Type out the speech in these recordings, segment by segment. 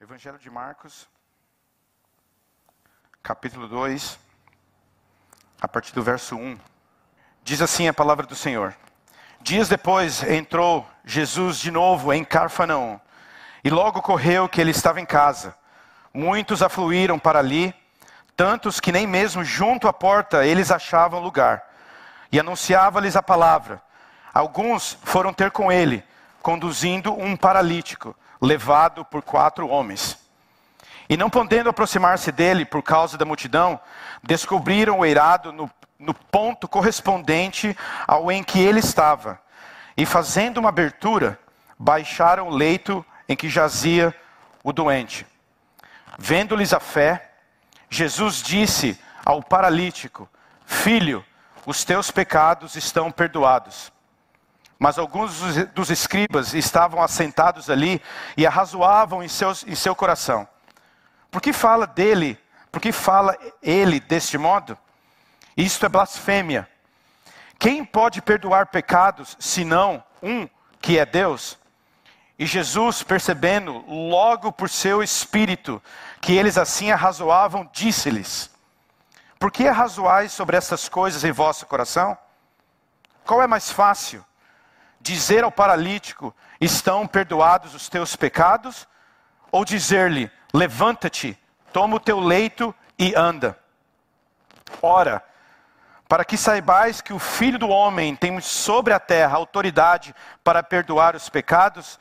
Evangelho de Marcos, capítulo 2, a partir do verso 1. Diz assim a palavra do Senhor: Dias depois entrou Jesus de novo em Carfanaum, e logo correu que ele estava em casa. Muitos afluíram para ali, tantos que nem mesmo junto à porta eles achavam lugar. E anunciava-lhes a palavra. Alguns foram ter com ele, conduzindo um paralítico levado por quatro homens. E não podendo aproximar-se dele por causa da multidão, descobriram o eirado no, no ponto correspondente ao em que ele estava. E fazendo uma abertura, baixaram o leito em que jazia o doente. Vendo-lhes a fé, Jesus disse ao paralítico: Filho, os teus pecados estão perdoados. Mas alguns dos escribas estavam assentados ali e arrazoavam em, seus, em seu coração. Por que fala dele? Por que fala ele deste modo? Isto é blasfêmia. Quem pode perdoar pecados senão um que é Deus? E Jesus, percebendo logo por seu espírito que eles assim arrazoavam, disse-lhes: Por que arrazoais sobre estas coisas em vosso coração? Qual é mais fácil? Dizer ao paralítico: Estão perdoados os teus pecados? Ou dizer-lhe: Levanta-te, toma o teu leito e anda. Ora, para que saibais que o Filho do Homem tem sobre a terra autoridade para perdoar os pecados,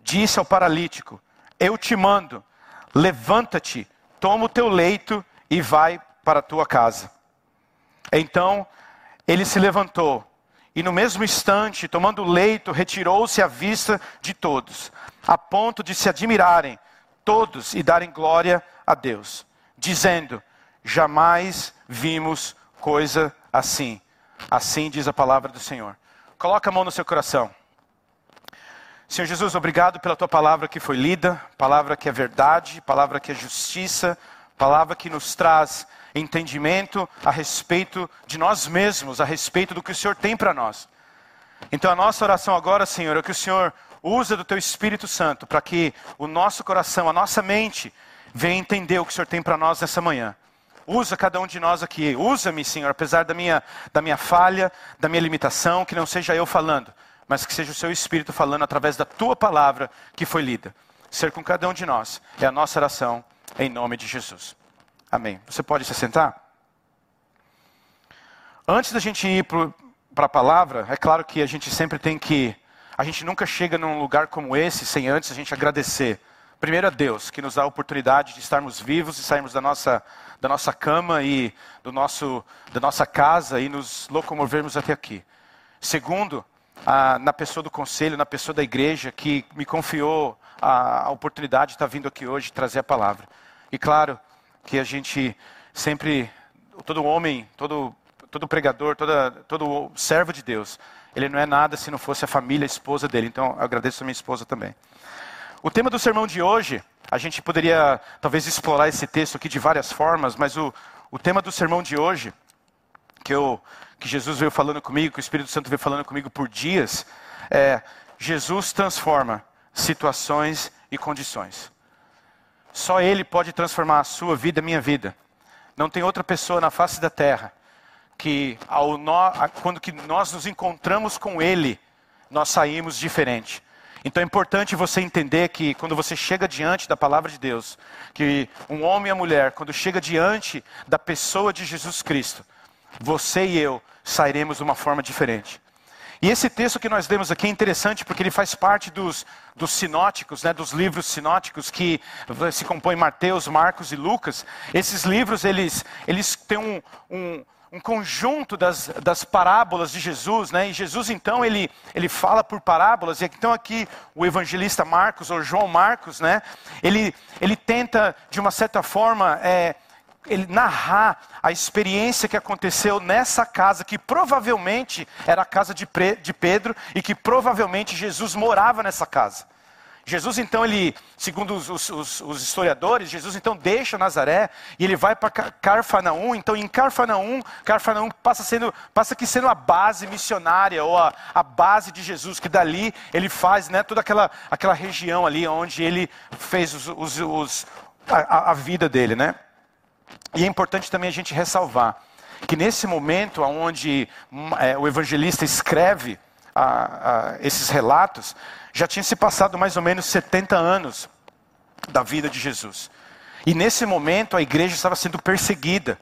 disse ao paralítico: Eu te mando, levanta-te, toma o teu leito e vai para a tua casa. Então ele se levantou e no mesmo instante, tomando leito, retirou-se à vista de todos, a ponto de se admirarem todos e darem glória a Deus, dizendo: Jamais vimos coisa assim. Assim diz a palavra do Senhor. Coloca a mão no seu coração. Senhor Jesus, obrigado pela tua palavra que foi lida, palavra que é verdade, palavra que é justiça, palavra que nos traz entendimento a respeito de nós mesmos, a respeito do que o Senhor tem para nós. Então a nossa oração agora, Senhor, é que o Senhor usa do teu Espírito Santo para que o nosso coração, a nossa mente venha entender o que o Senhor tem para nós nessa manhã. Usa cada um de nós aqui. Usa-me, Senhor, apesar da minha, da minha falha, da minha limitação, que não seja eu falando, mas que seja o seu Espírito falando através da tua palavra que foi lida. Ser com cada um de nós é a nossa oração, em nome de Jesus. Amém. Você pode se sentar? Antes da gente ir para a palavra, é claro que a gente sempre tem que. A gente nunca chega num lugar como esse sem antes a gente agradecer. Primeiro a Deus, que nos dá a oportunidade de estarmos vivos e sairmos da nossa, da nossa cama e do nosso, da nossa casa e nos locomovermos até aqui. Segundo, a, na pessoa do conselho, na pessoa da igreja, que me confiou a, a oportunidade de estar vindo aqui hoje trazer a palavra. E claro, que a gente sempre, todo homem, todo, todo pregador, toda, todo servo de Deus, ele não é nada se não fosse a família, a esposa dele. Então, eu agradeço a minha esposa também. O tema do sermão de hoje, a gente poderia talvez explorar esse texto aqui de várias formas, mas o, o tema do sermão de hoje, que, eu, que Jesus veio falando comigo, que o Espírito Santo veio falando comigo por dias, é Jesus transforma situações e condições. Só Ele pode transformar a sua vida, a minha vida. Não tem outra pessoa na face da terra que, ao quando que nós nos encontramos com Ele, nós saímos diferente. Então é importante você entender que quando você chega diante da palavra de Deus, que um homem e a mulher, quando chega diante da pessoa de Jesus Cristo, você e eu sairemos de uma forma diferente. E esse texto que nós lemos aqui é interessante porque ele faz parte dos, dos sinóticos, né, dos livros sinóticos que se compõem Mateus, Marcos e Lucas. Esses livros, eles, eles têm um, um, um conjunto das, das parábolas de Jesus, né? E Jesus, então, ele, ele fala por parábolas. E então aqui o evangelista Marcos, ou João Marcos, né? Ele, ele tenta, de uma certa forma, é, ele narrar a experiência que aconteceu nessa casa, que provavelmente era a casa de Pedro e que provavelmente Jesus morava nessa casa. Jesus então ele, segundo os, os, os, historiadores, Jesus então deixa Nazaré e ele vai para Carfanaum. Então em Carfanaum, Carfanaum passa sendo, passa aqui sendo a base missionária ou a, a base de Jesus, que dali ele faz, né, toda aquela, aquela região ali onde ele fez os a, a vida dele, né? E é importante também a gente ressalvar que nesse momento onde é, o evangelista escreve a, a, esses relatos, já tinha se passado mais ou menos 70 anos da vida de Jesus. E nesse momento a igreja estava sendo perseguida.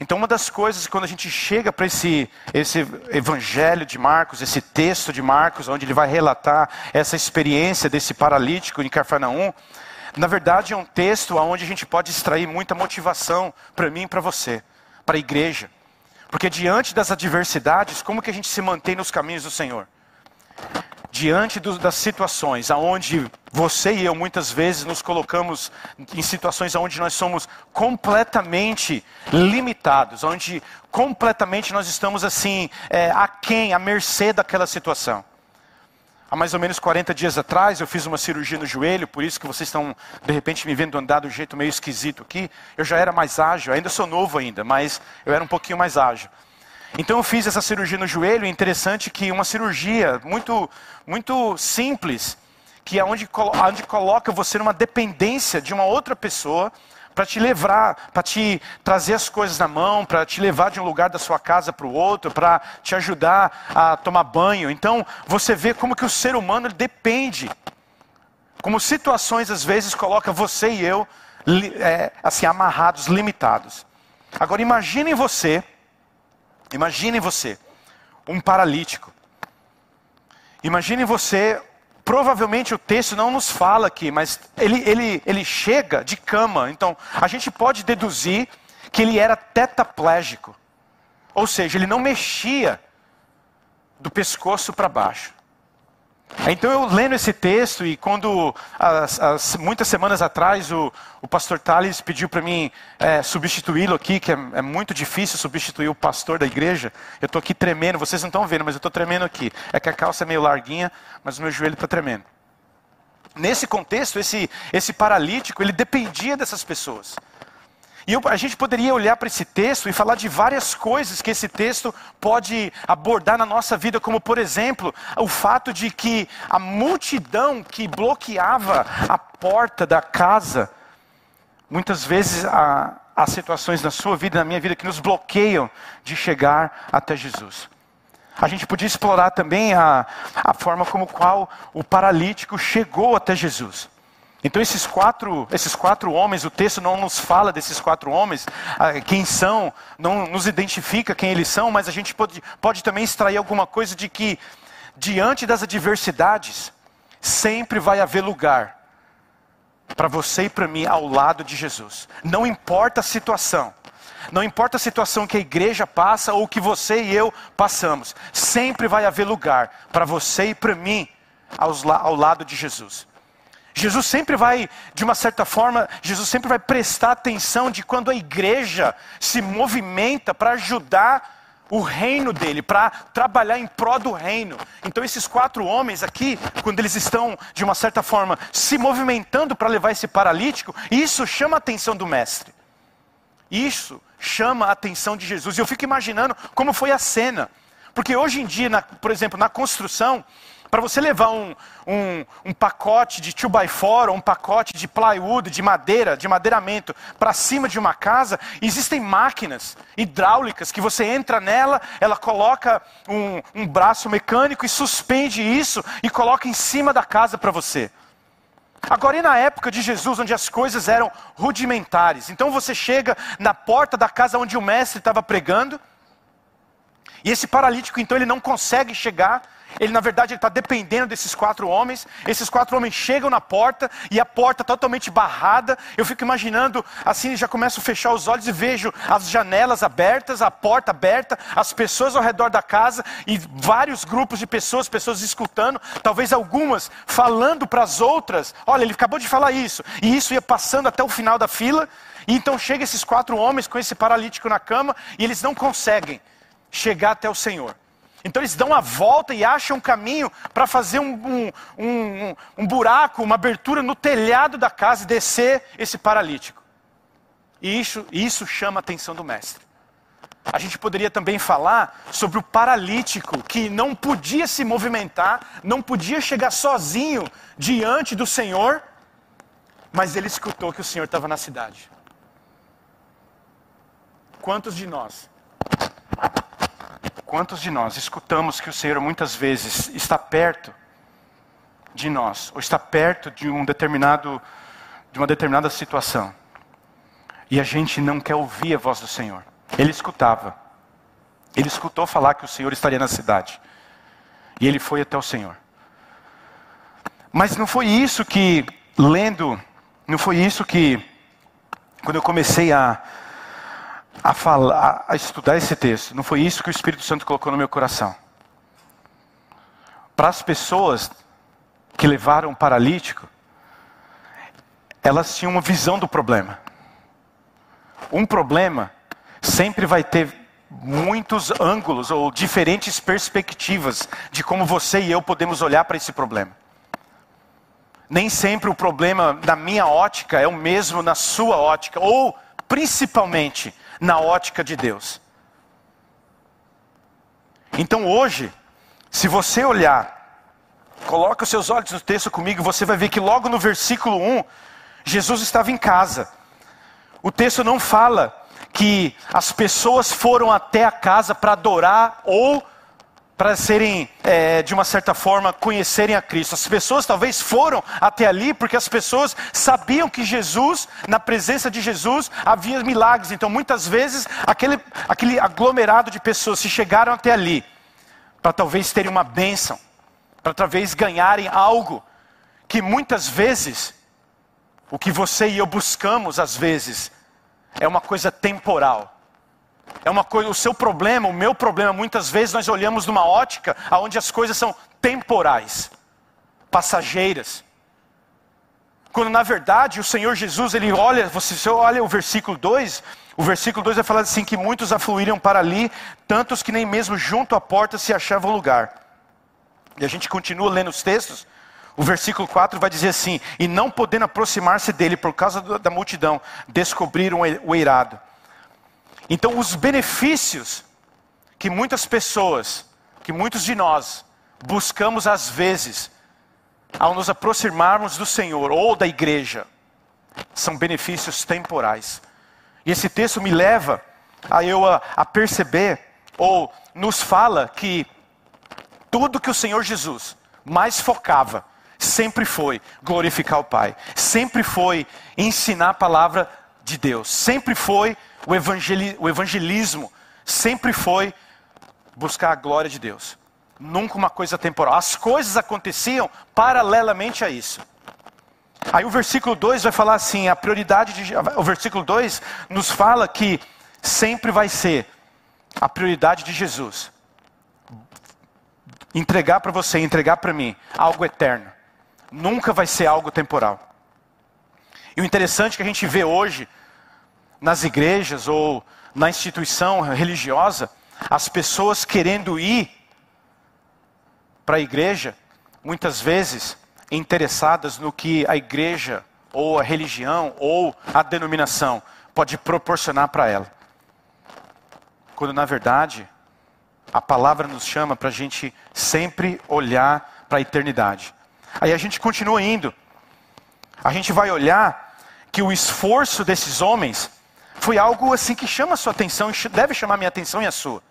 Então, uma das coisas, quando a gente chega para esse, esse evangelho de Marcos, esse texto de Marcos, onde ele vai relatar essa experiência desse paralítico em Carfanaum, na verdade é um texto onde a gente pode extrair muita motivação para mim e para você, para a igreja. Porque diante das adversidades, como que a gente se mantém nos caminhos do Senhor? diante do, das situações aonde você e eu muitas vezes nos colocamos em situações onde nós somos completamente limitados, onde completamente nós estamos assim, é, aquém, à mercê daquela situação. Há mais ou menos 40 dias atrás eu fiz uma cirurgia no joelho, por isso que vocês estão de repente me vendo andar do jeito meio esquisito aqui. Eu já era mais ágil, ainda sou novo ainda, mas eu era um pouquinho mais ágil. Então eu fiz essa cirurgia no joelho, é interessante que uma cirurgia muito, muito simples, que é onde, onde coloca você numa dependência de uma outra pessoa, para te levar, para te trazer as coisas na mão, para te levar de um lugar da sua casa para o outro, para te ajudar a tomar banho. Então, você vê como que o ser humano depende. Como situações às vezes coloca você e eu é, assim amarrados, limitados. Agora imaginem você Imagine você, um paralítico. Imagine você, provavelmente o texto não nos fala aqui, mas ele, ele, ele chega de cama. Então, a gente pode deduzir que ele era tetraplégico. Ou seja, ele não mexia do pescoço para baixo. Então eu lendo esse texto e quando as, as, muitas semanas atrás o, o pastor Thales pediu para mim é, substituí-lo aqui, que é, é, muito difícil substituir o pastor da igreja. Eu estou aqui tremendo, vocês não estão vendo, mas eu estou tremendo aqui. É que a calça é meio larguinha, mas o meu joelho está tremendo. Nesse contexto, esse, esse paralítico, ele dependia dessas pessoas. E eu, a gente poderia olhar para esse texto e falar de várias coisas que esse texto pode abordar na nossa vida, como por exemplo, o fato de que a multidão que bloqueava a porta da casa, muitas vezes há, há situações na sua vida na minha vida que nos bloqueiam de chegar até Jesus. A gente podia explorar também a, a forma como qual o paralítico chegou até Jesus. Então esses quatro, esses quatro homens, o texto não nos fala desses quatro homens, ah, quem são, não nos identifica quem eles são, mas a gente pode, pode também extrair alguma coisa de que diante das adversidades sempre vai haver lugar para você e para mim ao lado de Jesus. Não importa a situação. Não importa a situação que a igreja passa ou que você e eu passamos, sempre vai haver lugar para você e para mim ao lado de Jesus. Jesus sempre vai, de uma certa forma, Jesus sempre vai prestar atenção de quando a igreja se movimenta para ajudar o reino dele, para trabalhar em prol do reino. Então, esses quatro homens aqui, quando eles estão, de uma certa forma, se movimentando para levar esse paralítico, isso chama a atenção do mestre. Isso chama a atenção de Jesus. E eu fico imaginando como foi a cena. Porque hoje em dia, na, por exemplo, na construção, para você levar um, um, um pacote de 2x4, ou um pacote de plywood, de madeira, de madeiramento, para cima de uma casa, existem máquinas hidráulicas que você entra nela, ela coloca um, um braço mecânico e suspende isso e coloca em cima da casa para você. Agora, e na época de Jesus, onde as coisas eram rudimentares? Então você chega na porta da casa onde o mestre estava pregando, e esse paralítico, então, ele não consegue chegar, ele, na verdade, está dependendo desses quatro homens. Esses quatro homens chegam na porta e a porta totalmente barrada. Eu fico imaginando, assim, já começo a fechar os olhos e vejo as janelas abertas, a porta aberta, as pessoas ao redor da casa e vários grupos de pessoas, pessoas escutando, talvez algumas falando para as outras: Olha, ele acabou de falar isso. E isso ia passando até o final da fila. E então chega esses quatro homens com esse paralítico na cama e eles não conseguem chegar até o Senhor. Então eles dão a volta e acham um caminho para fazer um, um, um, um, buraco, uma abertura no telhado da casa e descer esse paralítico. E isso, isso chama a atenção do mestre. A gente poderia também falar sobre o paralítico que não podia se movimentar, não podia chegar sozinho diante do Senhor, mas ele escutou que o Senhor estava na cidade. Quantos de nós Quantos de nós escutamos que o Senhor muitas vezes está perto de nós, ou está perto de um determinado de uma determinada situação, e a gente não quer ouvir a voz do Senhor? Ele escutava. Ele escutou falar que o Senhor estaria na cidade. E ele foi até o Senhor. Mas não foi isso que lendo, não foi isso que quando eu comecei a a, falar, a estudar esse texto. Não foi isso que o Espírito Santo colocou no meu coração. Para as pessoas que levaram o paralítico, elas tinham uma visão do problema. Um problema sempre vai ter muitos ângulos ou diferentes perspectivas de como você e eu podemos olhar para esse problema. Nem sempre o problema da minha ótica é o mesmo na sua ótica, ou principalmente na ótica de Deus. Então hoje, se você olhar, coloca os seus olhos no texto comigo, você vai ver que logo no versículo 1, Jesus estava em casa. O texto não fala que as pessoas foram até a casa para adorar ou para serem, é, de uma certa forma, conhecerem a Cristo. As pessoas talvez foram até ali porque as pessoas sabiam que Jesus, na presença de Jesus, havia milagres. Então, muitas vezes, aquele, aquele aglomerado de pessoas se chegaram até ali para talvez terem uma bênção, para talvez ganharem algo que muitas vezes, o que você e eu buscamos às vezes, é uma coisa temporal. É uma coisa, o seu problema, o meu problema, muitas vezes nós olhamos numa ótica onde as coisas são temporais, passageiras. Quando na verdade o Senhor Jesus, ele olha, você olha o versículo 2, o versículo 2 vai falar assim que muitos afluíram para ali, tantos que nem mesmo junto à porta se achava lugar. E a gente continua lendo os textos, o versículo 4 vai dizer assim: E não podendo aproximar-se dele por causa da multidão, descobriram o eirado. Então, os benefícios que muitas pessoas, que muitos de nós buscamos às vezes, ao nos aproximarmos do Senhor ou da igreja, são benefícios temporais. E esse texto me leva a eu a, a perceber, ou nos fala que tudo que o Senhor Jesus mais focava sempre foi glorificar o Pai, sempre foi ensinar a palavra de Deus, sempre foi o, evangeli o evangelismo sempre foi buscar a glória de Deus. Nunca uma coisa temporal. As coisas aconteciam paralelamente a isso. Aí o versículo 2 vai falar assim: a prioridade de. O versículo 2 nos fala que sempre vai ser a prioridade de Jesus. Entregar para você, entregar para mim, algo eterno. Nunca vai ser algo temporal. E o interessante que a gente vê hoje, nas igrejas ou na instituição religiosa, as pessoas querendo ir para a igreja, muitas vezes interessadas no que a igreja ou a religião ou a denominação pode proporcionar para ela. Quando na verdade a palavra nos chama para a gente sempre olhar para a eternidade. Aí a gente continua indo. A gente vai olhar que o esforço desses homens foi algo assim que chama a sua atenção, deve chamar minha atenção e a sua.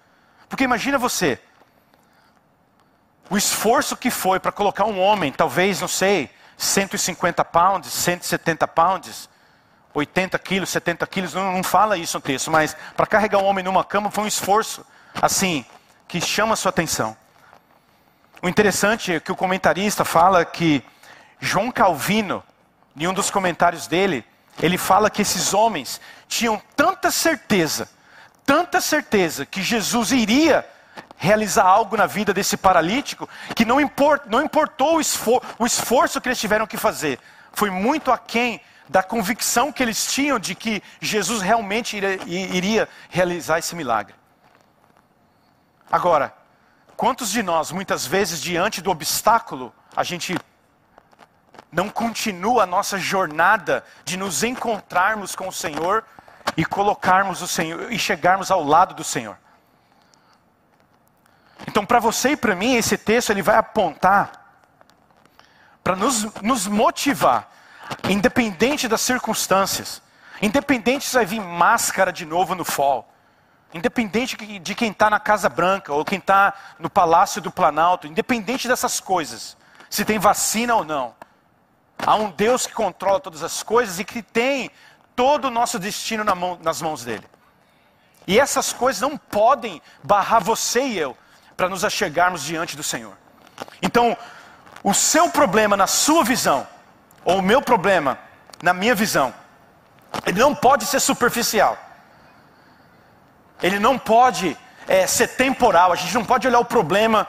Porque imagina você, o esforço que foi para colocar um homem, talvez, não sei, 150 pounds, 170 pounds, 80 quilos, 70 quilos, não, não fala isso no texto, mas para carregar um homem numa cama foi um esforço, assim, que chama a sua atenção. O interessante é que o comentarista fala que João Calvino, em um dos comentários dele, ele fala que esses homens tinham tanta certeza, tanta certeza que Jesus iria realizar algo na vida desse paralítico, que não, import, não importou o, esfor, o esforço que eles tiveram que fazer, foi muito aquém da convicção que eles tinham de que Jesus realmente iria, iria realizar esse milagre. Agora, Quantos de nós, muitas vezes, diante do obstáculo, a gente não continua a nossa jornada de nos encontrarmos com o Senhor e colocarmos o Senhor e chegarmos ao lado do Senhor? Então, para você e para mim, esse texto ele vai apontar para nos, nos motivar, independente das circunstâncias, independente se vai vir máscara de novo no fall, independente de quem está na Casa Branca ou quem está no Palácio do Planalto, independente dessas coisas, se tem vacina ou não, há um Deus que controla todas as coisas e que tem todo o nosso destino na mão, nas mãos dele. E essas coisas não podem barrar você e eu para nos achegarmos diante do Senhor. Então, o seu problema na sua visão, ou o meu problema na minha visão, ele não pode ser superficial. Ele não pode é, ser temporal. A gente não pode olhar o problema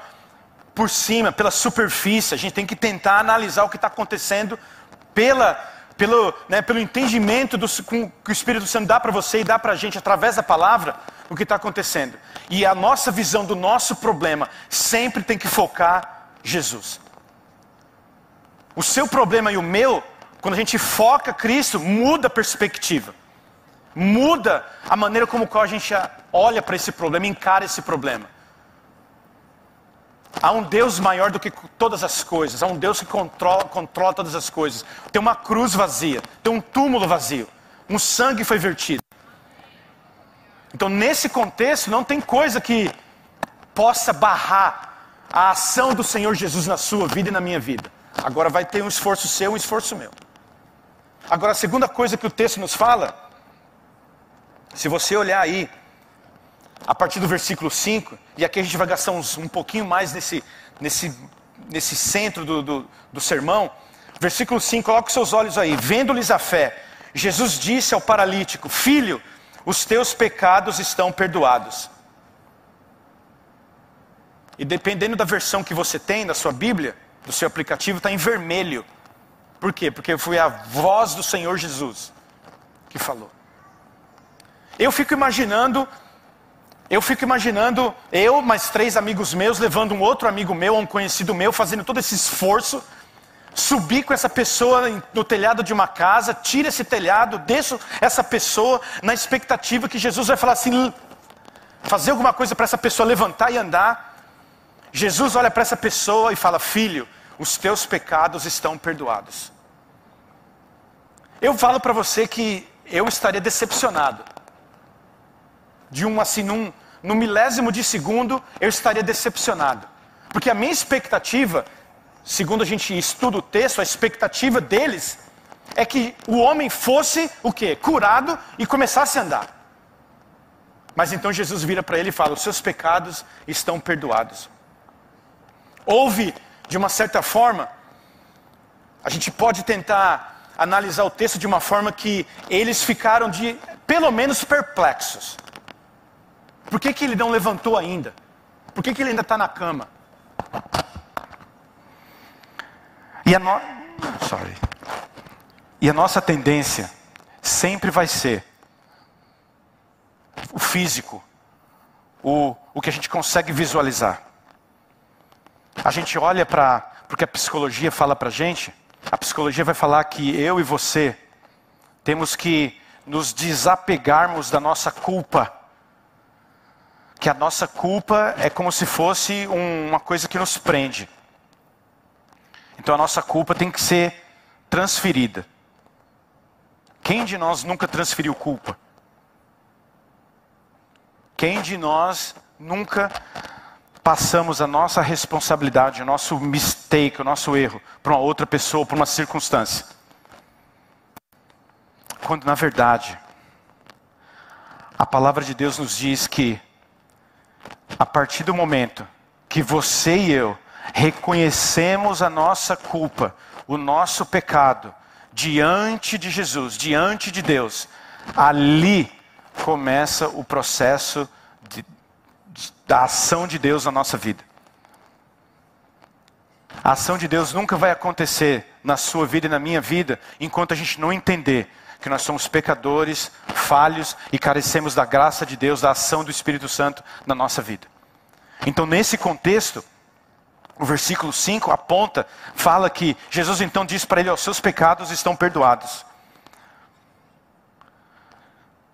por cima, pela superfície. A gente tem que tentar analisar o que está acontecendo pela, pelo, né, pelo entendimento do, que o Espírito Santo dá para você e dá para a gente através da palavra o que está acontecendo. E a nossa visão do nosso problema sempre tem que focar Jesus. O seu problema e o meu, quando a gente foca Cristo, muda a perspectiva. Muda a maneira como a gente olha para esse problema, encara esse problema. Há um Deus maior do que todas as coisas, há um Deus que controla, controla todas as coisas. Tem uma cruz vazia, tem um túmulo vazio, um sangue foi vertido. Então, nesse contexto, não tem coisa que possa barrar a ação do Senhor Jesus na sua vida e na minha vida. Agora vai ter um esforço seu, um esforço meu. Agora, a segunda coisa que o texto nos fala, se você olhar aí, a partir do versículo 5, e aqui a gente vai gastar uns, um pouquinho mais nesse, nesse, nesse centro do, do, do sermão. Versículo 5, coloque seus olhos aí. Vendo-lhes a fé, Jesus disse ao paralítico: Filho, os teus pecados estão perdoados. E dependendo da versão que você tem da sua Bíblia, do seu aplicativo, está em vermelho. Por quê? Porque foi a voz do Senhor Jesus que falou. Eu fico imaginando, eu fico imaginando eu mais três amigos meus levando um outro amigo meu, um conhecido meu, fazendo todo esse esforço subir com essa pessoa no telhado de uma casa, tira esse telhado, deixa essa pessoa na expectativa que Jesus vai falar assim, fazer alguma coisa para essa pessoa levantar e andar. Jesus olha para essa pessoa e fala: Filho, os teus pecados estão perdoados. Eu falo para você que eu estaria decepcionado. De um assim, num, no milésimo de segundo, eu estaria decepcionado. Porque a minha expectativa segundo a gente estuda o texto, a expectativa deles é que o homem fosse o quê? Curado e começasse a andar. Mas então Jesus vira para ele e fala: Os seus pecados estão perdoados. Houve, de uma certa forma, a gente pode tentar analisar o texto de uma forma que eles ficaram de, pelo menos, perplexos. Por que, que ele não levantou ainda? Por que, que ele ainda está na cama? E a, no... Sorry. e a nossa tendência sempre vai ser o físico, o, o que a gente consegue visualizar. A gente olha para porque a psicologia fala para a gente, a psicologia vai falar que eu e você temos que nos desapegarmos da nossa culpa. Que a nossa culpa é como se fosse uma coisa que nos prende. Então a nossa culpa tem que ser transferida. Quem de nós nunca transferiu culpa? Quem de nós nunca passamos a nossa responsabilidade, o nosso mistake, o nosso erro para uma outra pessoa, para uma circunstância? Quando na verdade a palavra de Deus nos diz que a partir do momento que você e eu reconhecemos a nossa culpa, o nosso pecado, diante de Jesus, diante de Deus, ali começa o processo de, de, da ação de Deus na nossa vida. A ação de Deus nunca vai acontecer na sua vida e na minha vida enquanto a gente não entender que nós somos pecadores, falhos e carecemos da graça de Deus, da ação do Espírito Santo na nossa vida. Então, nesse contexto, o versículo 5 aponta, fala que Jesus então diz para ele: Os seus pecados estão perdoados.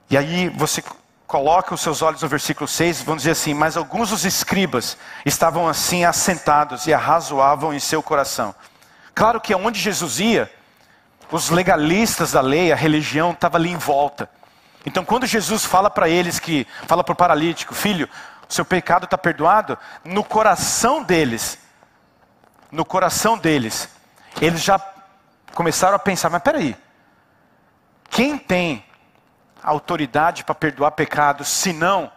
E aí você coloca os seus olhos no versículo 6, vão dizer assim: Mas alguns dos escribas estavam assim assentados e arrazoavam em seu coração. Claro que aonde Jesus ia, os legalistas da lei, a religião estava ali em volta. Então, quando Jesus fala para eles que, fala para o paralítico, filho, seu pecado está perdoado, no coração deles, no coração deles, eles já começaram a pensar: mas peraí, quem tem autoridade para perdoar pecados, senão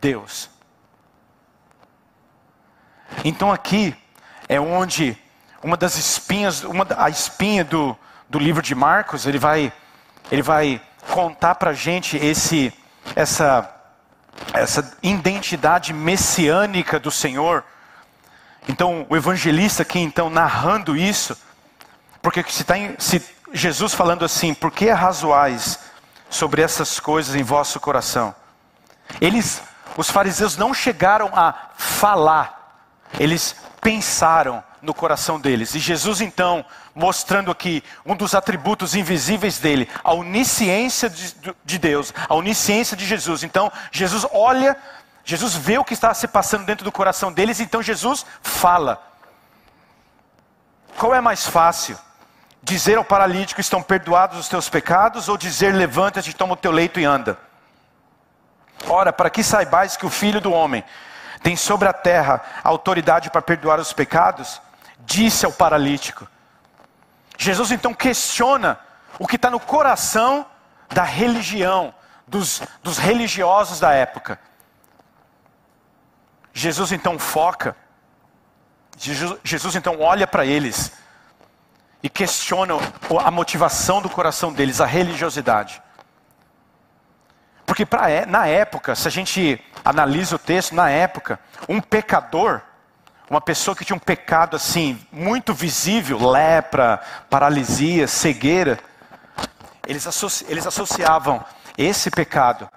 Deus. Então aqui é onde uma das espinhas, uma, a espinha do, do livro de Marcos, ele vai, ele vai contar para a gente esse, essa, essa identidade messiânica do Senhor. Então o evangelista aqui então narrando isso, porque se, tá em, se Jesus falando assim, por que arrazoais sobre essas coisas em vosso coração. Eles, os fariseus não chegaram a falar, eles pensaram no coração deles. E Jesus então, mostrando aqui um dos atributos invisíveis dele, a onisciência de, de Deus, a onisciência de Jesus. Então, Jesus olha, Jesus vê o que está se passando dentro do coração deles, então Jesus fala. Qual é mais fácil? dizer ao paralítico: estão perdoados os teus pecados, ou dizer: levanta-te, toma o teu leito e anda. Ora, para que saibais que o Filho do Homem tem sobre a terra autoridade para perdoar os pecados, disse ao paralítico. Jesus então questiona o que está no coração da religião, dos, dos religiosos da época. Jesus então foca, Jesus, Jesus então olha para eles e questionam a motivação do coração deles, a religiosidade. Porque pra, é, na época, se a gente analisa o texto, na época, um pecador, uma pessoa que tinha um pecado assim, muito visível, lepra, paralisia, cegueira, eles, associ, eles associavam esse pecado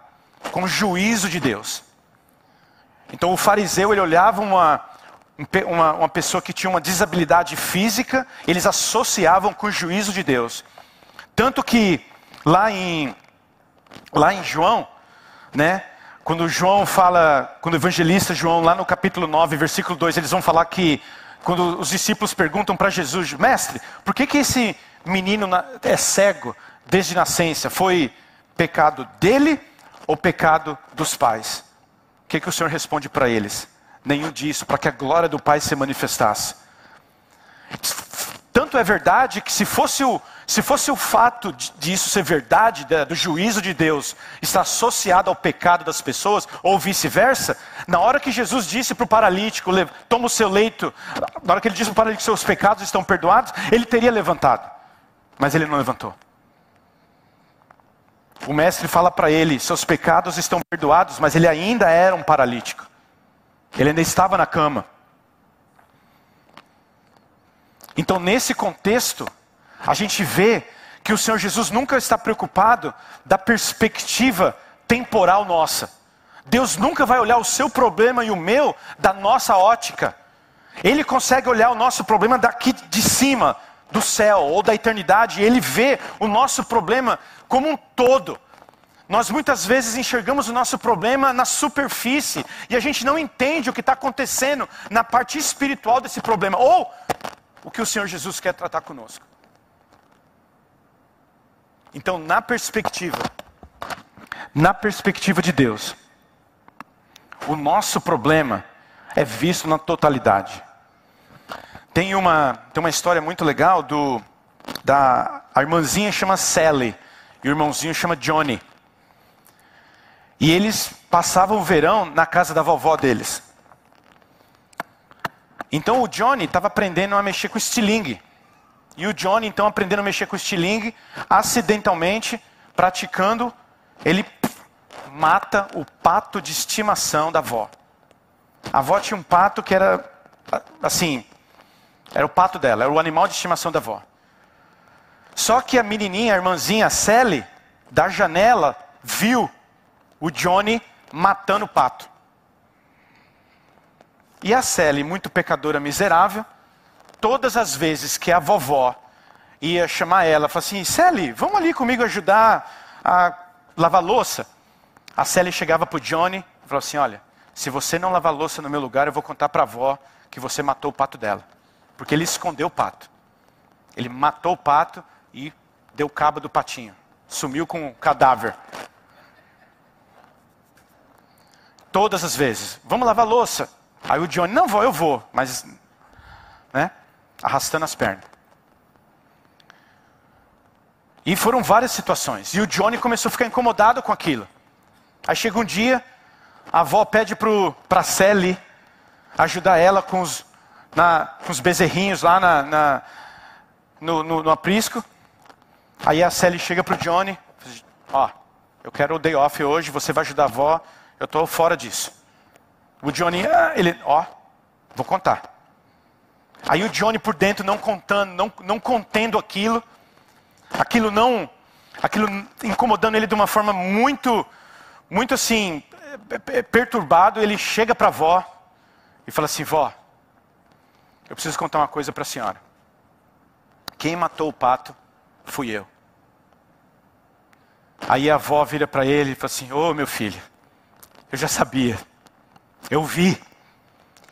com o juízo de Deus. Então o fariseu, ele olhava uma, uma, uma pessoa que tinha uma desabilidade física, eles associavam com o juízo de Deus. Tanto que lá em, lá em João, né, quando João fala, quando o evangelista João, lá no capítulo 9, versículo 2, eles vão falar que, quando os discípulos perguntam para Jesus, mestre, por que, que esse menino é cego desde nascença? Foi pecado dele ou pecado dos pais? O que, que o Senhor responde para eles? nenhum disso, para que a glória do Pai se manifestasse. Tanto é verdade que se fosse o, se fosse o fato disso ser verdade, do juízo de Deus, estar associado ao pecado das pessoas, ou vice-versa, na hora que Jesus disse para o paralítico, toma o seu leito, na hora que ele disse para o paralítico, seus pecados estão perdoados, ele teria levantado, mas ele não levantou. O mestre fala para ele, seus pecados estão perdoados, mas ele ainda era um paralítico. Ele ainda estava na cama. Então, nesse contexto, a gente vê que o Senhor Jesus nunca está preocupado da perspectiva temporal nossa. Deus nunca vai olhar o seu problema e o meu da nossa ótica. Ele consegue olhar o nosso problema daqui de cima, do céu ou da eternidade, ele vê o nosso problema como um todo. Nós muitas vezes enxergamos o nosso problema na superfície e a gente não entende o que está acontecendo na parte espiritual desse problema, ou o que o Senhor Jesus quer tratar conosco. Então, na perspectiva, na perspectiva de Deus, o nosso problema é visto na totalidade. Tem uma, tem uma história muito legal do da a irmãzinha chama Sally e o irmãozinho chama Johnny. E eles passavam o verão na casa da vovó deles. Então o Johnny estava aprendendo a mexer com estilingue. E o Johnny, então, aprendendo a mexer com estilingue, acidentalmente, praticando, ele mata o pato de estimação da avó. A avó tinha um pato que era, assim, era o pato dela, era o animal de estimação da avó. Só que a menininha, a irmãzinha, a Sally, da janela, viu o Johnny matando o pato. E a Sally, muito pecadora miserável, todas as vezes que a vovó ia chamar ela, falava assim: Sally, vamos ali comigo ajudar a lavar louça. A Sally chegava para o Johnny e falava assim: Olha, se você não lavar louça no meu lugar, eu vou contar para a avó que você matou o pato dela. Porque ele escondeu o pato. Ele matou o pato e deu cabo do patinho. Sumiu com o cadáver. Todas as vezes. Vamos lavar louça. Aí o Johnny, não vou, eu vou. Mas, né? Arrastando as pernas. E foram várias situações. E o Johnny começou a ficar incomodado com aquilo. Aí chega um dia, a avó pede para a Sally ajudar ela com os, na, com os bezerrinhos lá na, na no, no, no, aprisco. Aí a Sally chega para o Johnny, ó, eu quero o day off hoje, você vai ajudar a avó, eu estou fora disso. O Johnny, ah, ele, ó, vou contar. Aí o Johnny por dentro não contando, não, não contendo aquilo, aquilo não, aquilo incomodando ele de uma forma muito, muito assim, perturbado, ele chega para a avó e fala assim: vó, eu preciso contar uma coisa para a senhora. Quem matou o pato fui eu. Aí a avó vira para ele e fala assim: Ô oh, meu filho, eu já sabia, eu vi,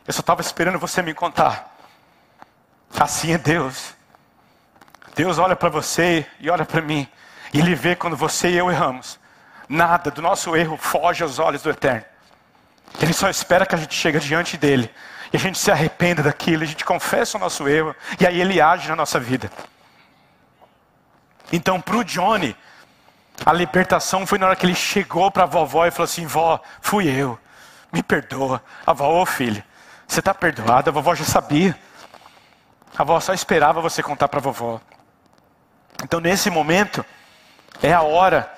eu só estava esperando você me contar. Assim é Deus. Deus olha para você e olha para mim, e Ele vê quando você e eu erramos. Nada do nosso erro foge aos olhos do Eterno. Ele só espera que a gente chegue diante dele e a gente se arrependa daquilo, a gente confessa o nosso erro e aí ele age na nossa vida. Então, para o Johnny, a libertação foi na hora que ele chegou para a vovó e falou assim: Vó, fui eu, me perdoa. A vovó, ô filho, você está perdoada, a vovó já sabia. A vovó só esperava você contar para a vovó. Então, nesse momento, é a hora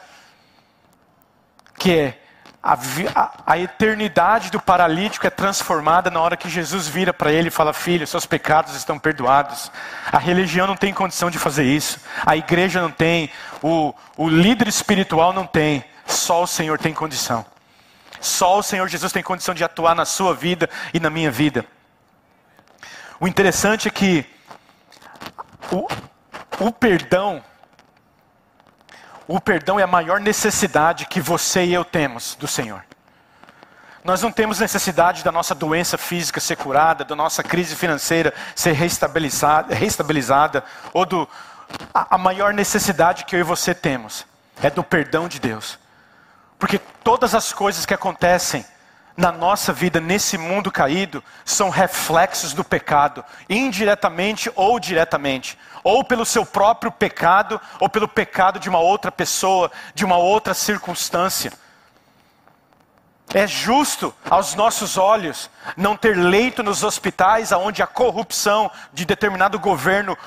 que é a, a, a, eternidade do paralítico é transformada na hora que Jesus vira para ele e fala: Filho, seus pecados estão perdoados. A religião não tem condição de fazer isso, a igreja não tem, o, o líder espiritual não tem, só o Senhor tem condição. Só o Senhor Jesus tem condição de atuar na sua vida e na minha vida. O interessante é que o, o perdão o perdão é a maior necessidade que você e eu temos do Senhor. Nós não temos necessidade da nossa doença física ser curada, da nossa crise financeira ser reestabilizada, reestabilizada ou do a, a maior necessidade que eu e você temos é do perdão de Deus. Porque todas as coisas que acontecem na nossa vida, nesse mundo caído, são reflexos do pecado, indiretamente ou diretamente, ou pelo seu próprio pecado, ou pelo pecado de uma outra pessoa, de uma outra circunstância. É justo aos nossos olhos não ter leito nos hospitais onde a corrupção de determinado governo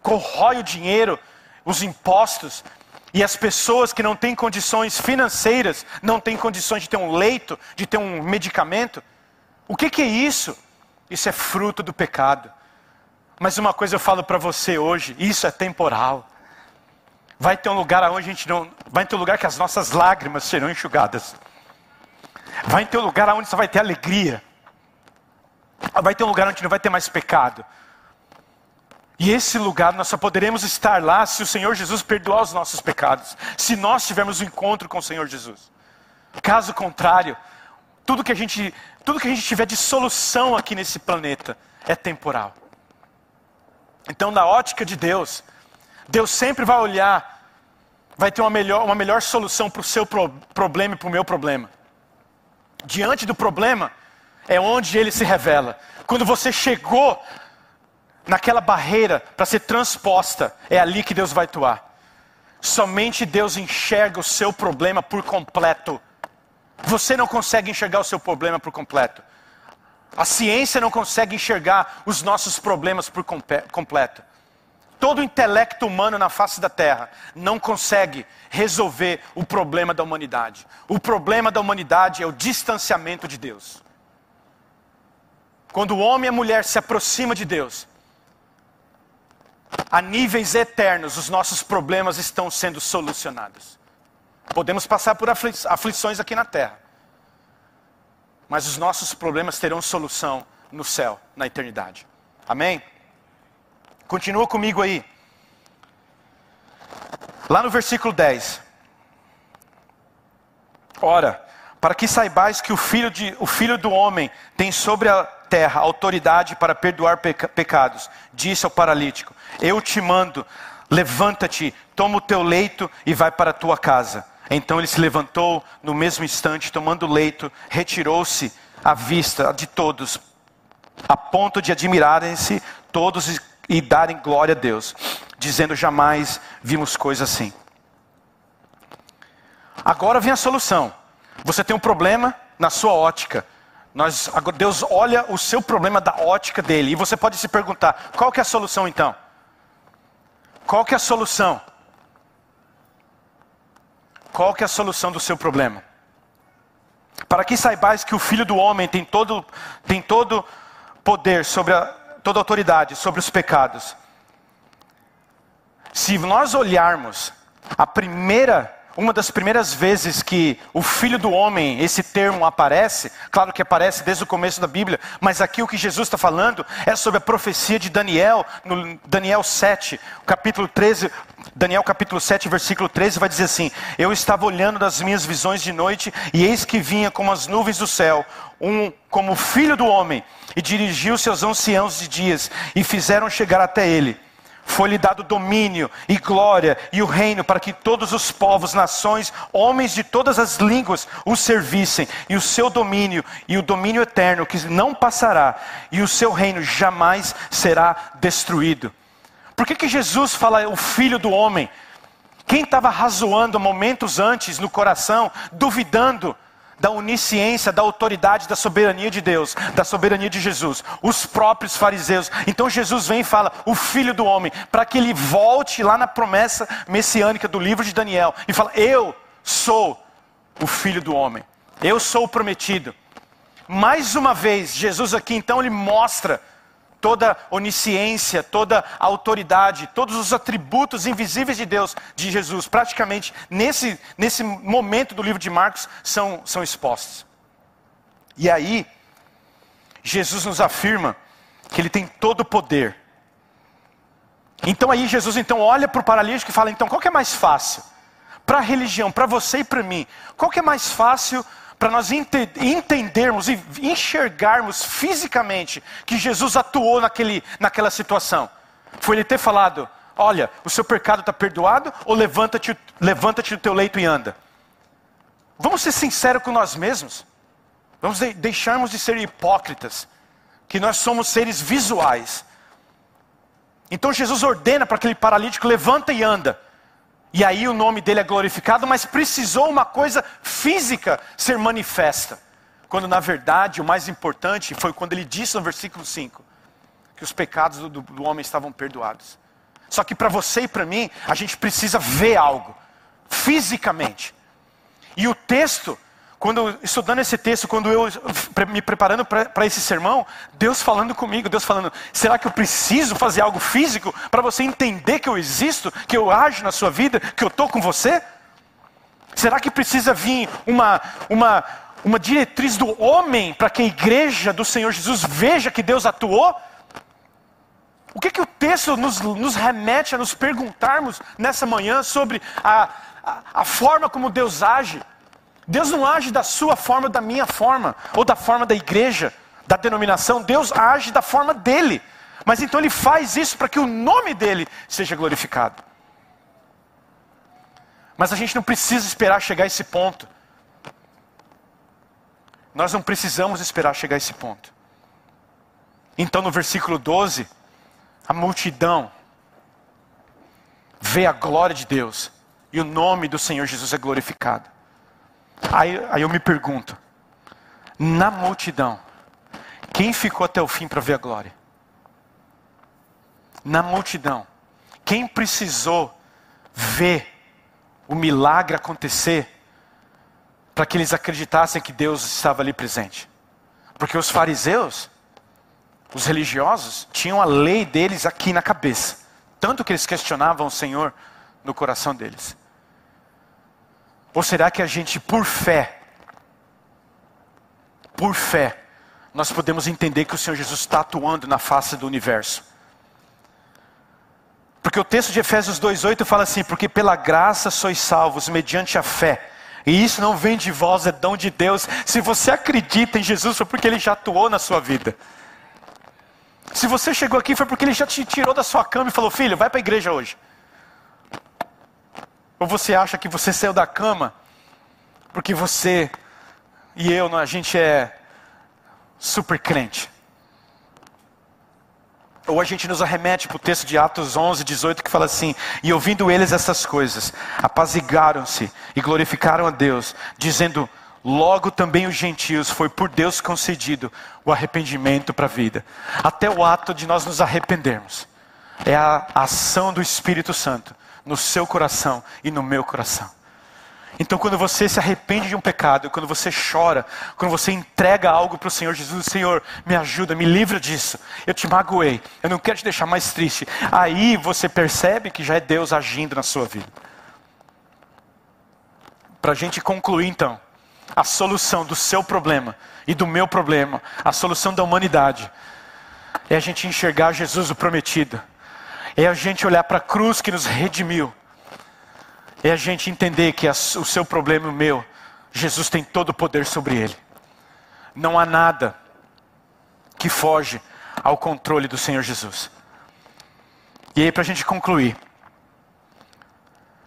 corrói o dinheiro, os impostos, e as pessoas que não têm condições financeiras, não têm condições de ter um leito, de ter um medicamento. O que, que é isso? Isso é fruto do pecado. Mas uma coisa eu falo para você hoje: isso é temporal. Vai ter um lugar onde a gente não. Vai ter um lugar que as nossas lágrimas serão enxugadas. Vai ter um lugar onde só vai ter alegria. Vai ter um lugar onde não vai ter mais pecado. E esse lugar nós só poderemos estar lá se o Senhor Jesus perdoar os nossos pecados, se nós tivermos um encontro com o Senhor Jesus. Caso contrário, tudo que a gente, tudo que a gente tiver de solução aqui nesse planeta é temporal. Então, na ótica de Deus, Deus sempre vai olhar, vai ter uma melhor, uma melhor solução para o seu pro, problema e para o meu problema. Diante do problema, é onde ele se revela. Quando você chegou naquela barreira para ser transposta, é ali que Deus vai atuar. Somente Deus enxerga o seu problema por completo. Você não consegue enxergar o seu problema por completo. A ciência não consegue enxergar os nossos problemas por completo. Todo o intelecto humano na face da terra não consegue resolver o problema da humanidade. O problema da humanidade é o distanciamento de Deus. Quando o homem e a mulher se aproximam de Deus, a níveis eternos, os nossos problemas estão sendo solucionados. Podemos passar por aflições aqui na terra, mas os nossos problemas terão solução no céu, na eternidade. Amém? Continua comigo aí. Lá no versículo 10. Ora, para que saibais que o filho, de, o filho do homem tem sobre a terra autoridade para perdoar peca, pecados, disse ao paralítico: Eu te mando, levanta-te, toma o teu leito e vai para a tua casa. Então ele se levantou no mesmo instante, tomando o leito, retirou-se à vista de todos, a ponto de admirarem-se todos e, e darem glória a Deus, dizendo: Jamais vimos coisa assim. Agora vem a solução. Você tem um problema na sua ótica. Nós, Deus olha o seu problema da ótica dele. E você pode se perguntar: qual que é a solução então? Qual que é a solução? Qual que é a solução do seu problema? Para que saibais que o Filho do Homem tem todo, tem todo poder sobre a, toda autoridade sobre os pecados. Se nós olharmos a primeira uma das primeiras vezes que o filho do homem, esse termo aparece, claro que aparece desde o começo da Bíblia, mas aqui o que Jesus está falando é sobre a profecia de Daniel, no Daniel 7, capítulo 13, Daniel capítulo 7, versículo 13, vai dizer assim: Eu estava olhando das minhas visões de noite, e eis que vinha como as nuvens do céu, um como filho do homem, e dirigiu-se aos anciãos de dias, e fizeram chegar até ele foi-lhe dado domínio e glória e o reino para que todos os povos, nações, homens de todas as línguas o servissem, e o seu domínio e o domínio eterno que não passará, e o seu reino jamais será destruído. Por que, que Jesus fala o filho do homem? Quem estava razoando momentos antes no coração, duvidando, da onisciência, da autoridade, da soberania de Deus, da soberania de Jesus, os próprios fariseus. Então Jesus vem e fala, o filho do homem, para que ele volte lá na promessa messiânica do livro de Daniel e fala: Eu sou o filho do homem, eu sou o prometido. Mais uma vez, Jesus aqui então ele mostra toda onisciência, toda autoridade, todos os atributos invisíveis de Deus, de Jesus, praticamente nesse, nesse momento do livro de Marcos, são, são expostos. E aí, Jesus nos afirma que ele tem todo o poder. Então aí Jesus então olha para o paralítico e fala, então qual que é mais fácil? Para a religião, para você e para mim, qual que é mais fácil para nós ente entendermos e enxergarmos fisicamente que Jesus atuou naquele, naquela situação. Foi ele ter falado: Olha, o seu pecado está perdoado, ou levanta-te levanta do teu leito e anda. Vamos ser sinceros com nós mesmos. Vamos de deixarmos de ser hipócritas, que nós somos seres visuais. Então Jesus ordena para aquele paralítico: levanta e anda. E aí o nome dele é glorificado, mas precisou uma coisa física ser manifesta. Quando na verdade o mais importante foi quando ele disse no versículo 5 que os pecados do, do homem estavam perdoados. Só que para você e para mim, a gente precisa ver algo, fisicamente. E o texto quando estudando esse texto, quando eu me preparando para esse sermão, Deus falando comigo, Deus falando: será que eu preciso fazer algo físico para você entender que eu existo, que eu ajo na sua vida, que eu estou com você? Será que precisa vir uma, uma, uma diretriz do homem para que a igreja do Senhor Jesus veja que Deus atuou? O que, que o texto nos, nos remete a nos perguntarmos nessa manhã sobre a, a, a forma como Deus age? Deus não age da sua forma, da minha forma, ou da forma da igreja, da denominação. Deus age da forma dele. Mas então ele faz isso para que o nome dele seja glorificado. Mas a gente não precisa esperar chegar a esse ponto. Nós não precisamos esperar chegar a esse ponto. Então no versículo 12, a multidão vê a glória de Deus e o nome do Senhor Jesus é glorificado. Aí, aí eu me pergunto: na multidão, quem ficou até o fim para ver a glória? Na multidão, quem precisou ver o milagre acontecer para que eles acreditassem que Deus estava ali presente? Porque os fariseus, os religiosos, tinham a lei deles aqui na cabeça, tanto que eles questionavam o Senhor no coração deles. Ou será que a gente, por fé, por fé, nós podemos entender que o Senhor Jesus está atuando na face do universo. Porque o texto de Efésios 2,8 fala assim: Porque pela graça sois salvos mediante a fé. E isso não vem de vós, é dom de Deus. Se você acredita em Jesus, foi porque Ele já atuou na sua vida. Se você chegou aqui, foi porque Ele já te tirou da sua cama e falou: Filho, vai para a igreja hoje. Ou você acha que você saiu da cama porque você e eu, a gente é super crente. Ou a gente nos arremete para o texto de Atos 11, 18, que fala assim: E ouvindo eles essas coisas, apazigaram-se e glorificaram a Deus, dizendo: Logo também os gentios foi por Deus concedido o arrependimento para a vida. Até o ato de nós nos arrependermos é a ação do Espírito Santo no seu coração e no meu coração. Então, quando você se arrepende de um pecado, quando você chora, quando você entrega algo para o Senhor Jesus, Senhor, me ajuda, me livra disso. Eu te magoei, eu não quero te deixar mais triste. Aí você percebe que já é Deus agindo na sua vida. Para a gente concluir, então, a solução do seu problema e do meu problema, a solução da humanidade, é a gente enxergar Jesus o prometido, é a gente olhar para a cruz que nos redimiu é a gente entender que o seu problema e o meu, Jesus tem todo o poder sobre ele. Não há nada que foge ao controle do Senhor Jesus. E aí, para a gente concluir,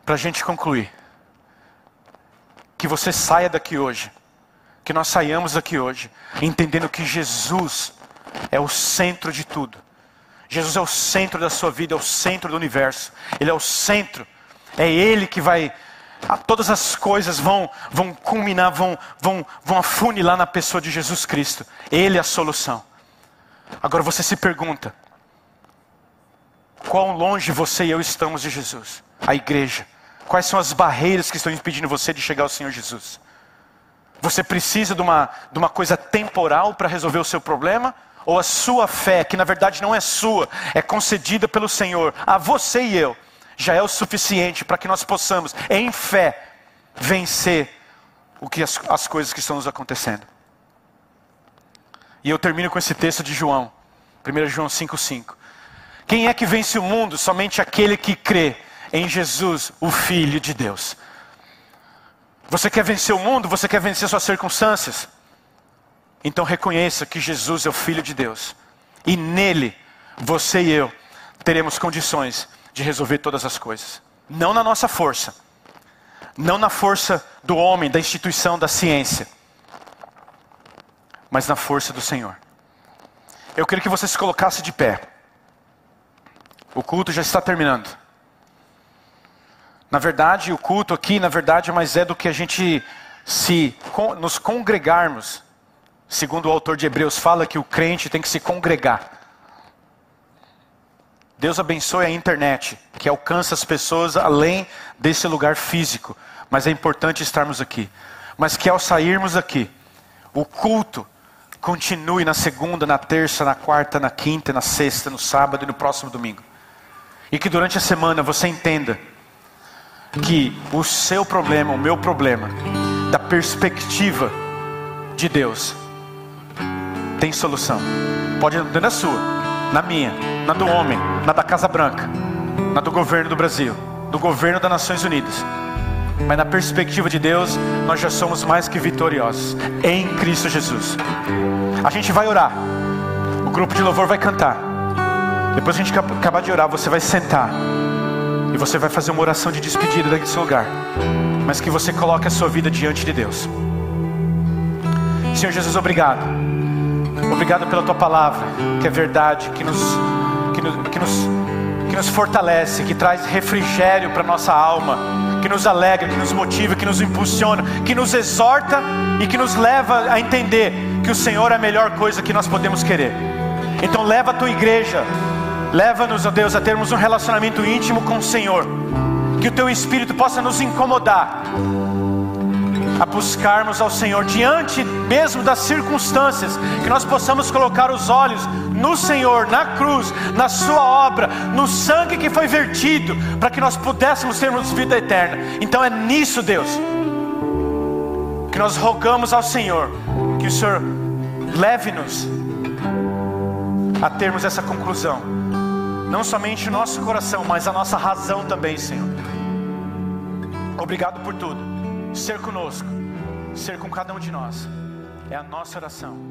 para a gente concluir, que você saia daqui hoje, que nós saiamos daqui hoje, entendendo que Jesus é o centro de tudo. Jesus é o centro da sua vida, é o centro do universo. Ele é o centro é Ele que vai. Todas as coisas vão, vão culminar, vão, vão, vão afunilar na pessoa de Jesus Cristo. Ele é a solução. Agora você se pergunta: quão longe você e eu estamos de Jesus? A igreja. Quais são as barreiras que estão impedindo você de chegar ao Senhor Jesus? Você precisa de uma, de uma coisa temporal para resolver o seu problema? Ou a sua fé, que na verdade não é sua, é concedida pelo Senhor a você e eu? já é o suficiente para que nós possamos, em fé, vencer o que as, as coisas que estão nos acontecendo. E eu termino com esse texto de João, 1 João 5,5. Quem é que vence o mundo? Somente aquele que crê em Jesus, o Filho de Deus. Você quer vencer o mundo? Você quer vencer suas circunstâncias? Então reconheça que Jesus é o Filho de Deus. E nele, você e eu teremos condições de resolver todas as coisas. Não na nossa força, não na força do homem, da instituição, da ciência, mas na força do Senhor. Eu queria que você se colocasse de pé. O culto já está terminando. Na verdade, o culto aqui, na verdade, mais é do que a gente se nos congregarmos. Segundo o autor de Hebreus fala que o crente tem que se congregar. Deus abençoe a internet, que alcança as pessoas além desse lugar físico. Mas é importante estarmos aqui. Mas que ao sairmos aqui, o culto continue na segunda, na terça, na quarta, na quinta, na sexta, no sábado e no próximo domingo. E que durante a semana você entenda que o seu problema, o meu problema, da perspectiva de Deus, tem solução. Pode não ter na sua, na minha, na do homem, na da Casa Branca, na do governo do Brasil, do governo das Nações Unidas. Mas na perspectiva de Deus, nós já somos mais que vitoriosos em Cristo Jesus. A gente vai orar. O grupo de louvor vai cantar. Depois a gente acabar de orar, você vai sentar. E você vai fazer uma oração de despedida desse lugar. Mas que você coloque a sua vida diante de Deus. Senhor Jesus, obrigado. Obrigado pela tua palavra, que é verdade, que nos, que nos, que nos, que nos fortalece, que traz refrigério para nossa alma, que nos alegra, que nos motiva, que nos impulsiona, que nos exorta e que nos leva a entender que o Senhor é a melhor coisa que nós podemos querer. Então leva a tua igreja, leva-nos, ó Deus, a termos um relacionamento íntimo com o Senhor, que o teu Espírito possa nos incomodar a buscarmos ao Senhor diante mesmo das circunstâncias, que nós possamos colocar os olhos no Senhor, na cruz, na Sua obra, no sangue que foi vertido, para que nós pudéssemos termos vida eterna. Então é nisso, Deus, que nós rogamos ao Senhor, que o Senhor Leve-nos a termos essa conclusão. Não somente o nosso coração, mas a nossa razão também, Senhor. Obrigado por tudo. Ser conosco, ser com cada um de nós. É a nossa oração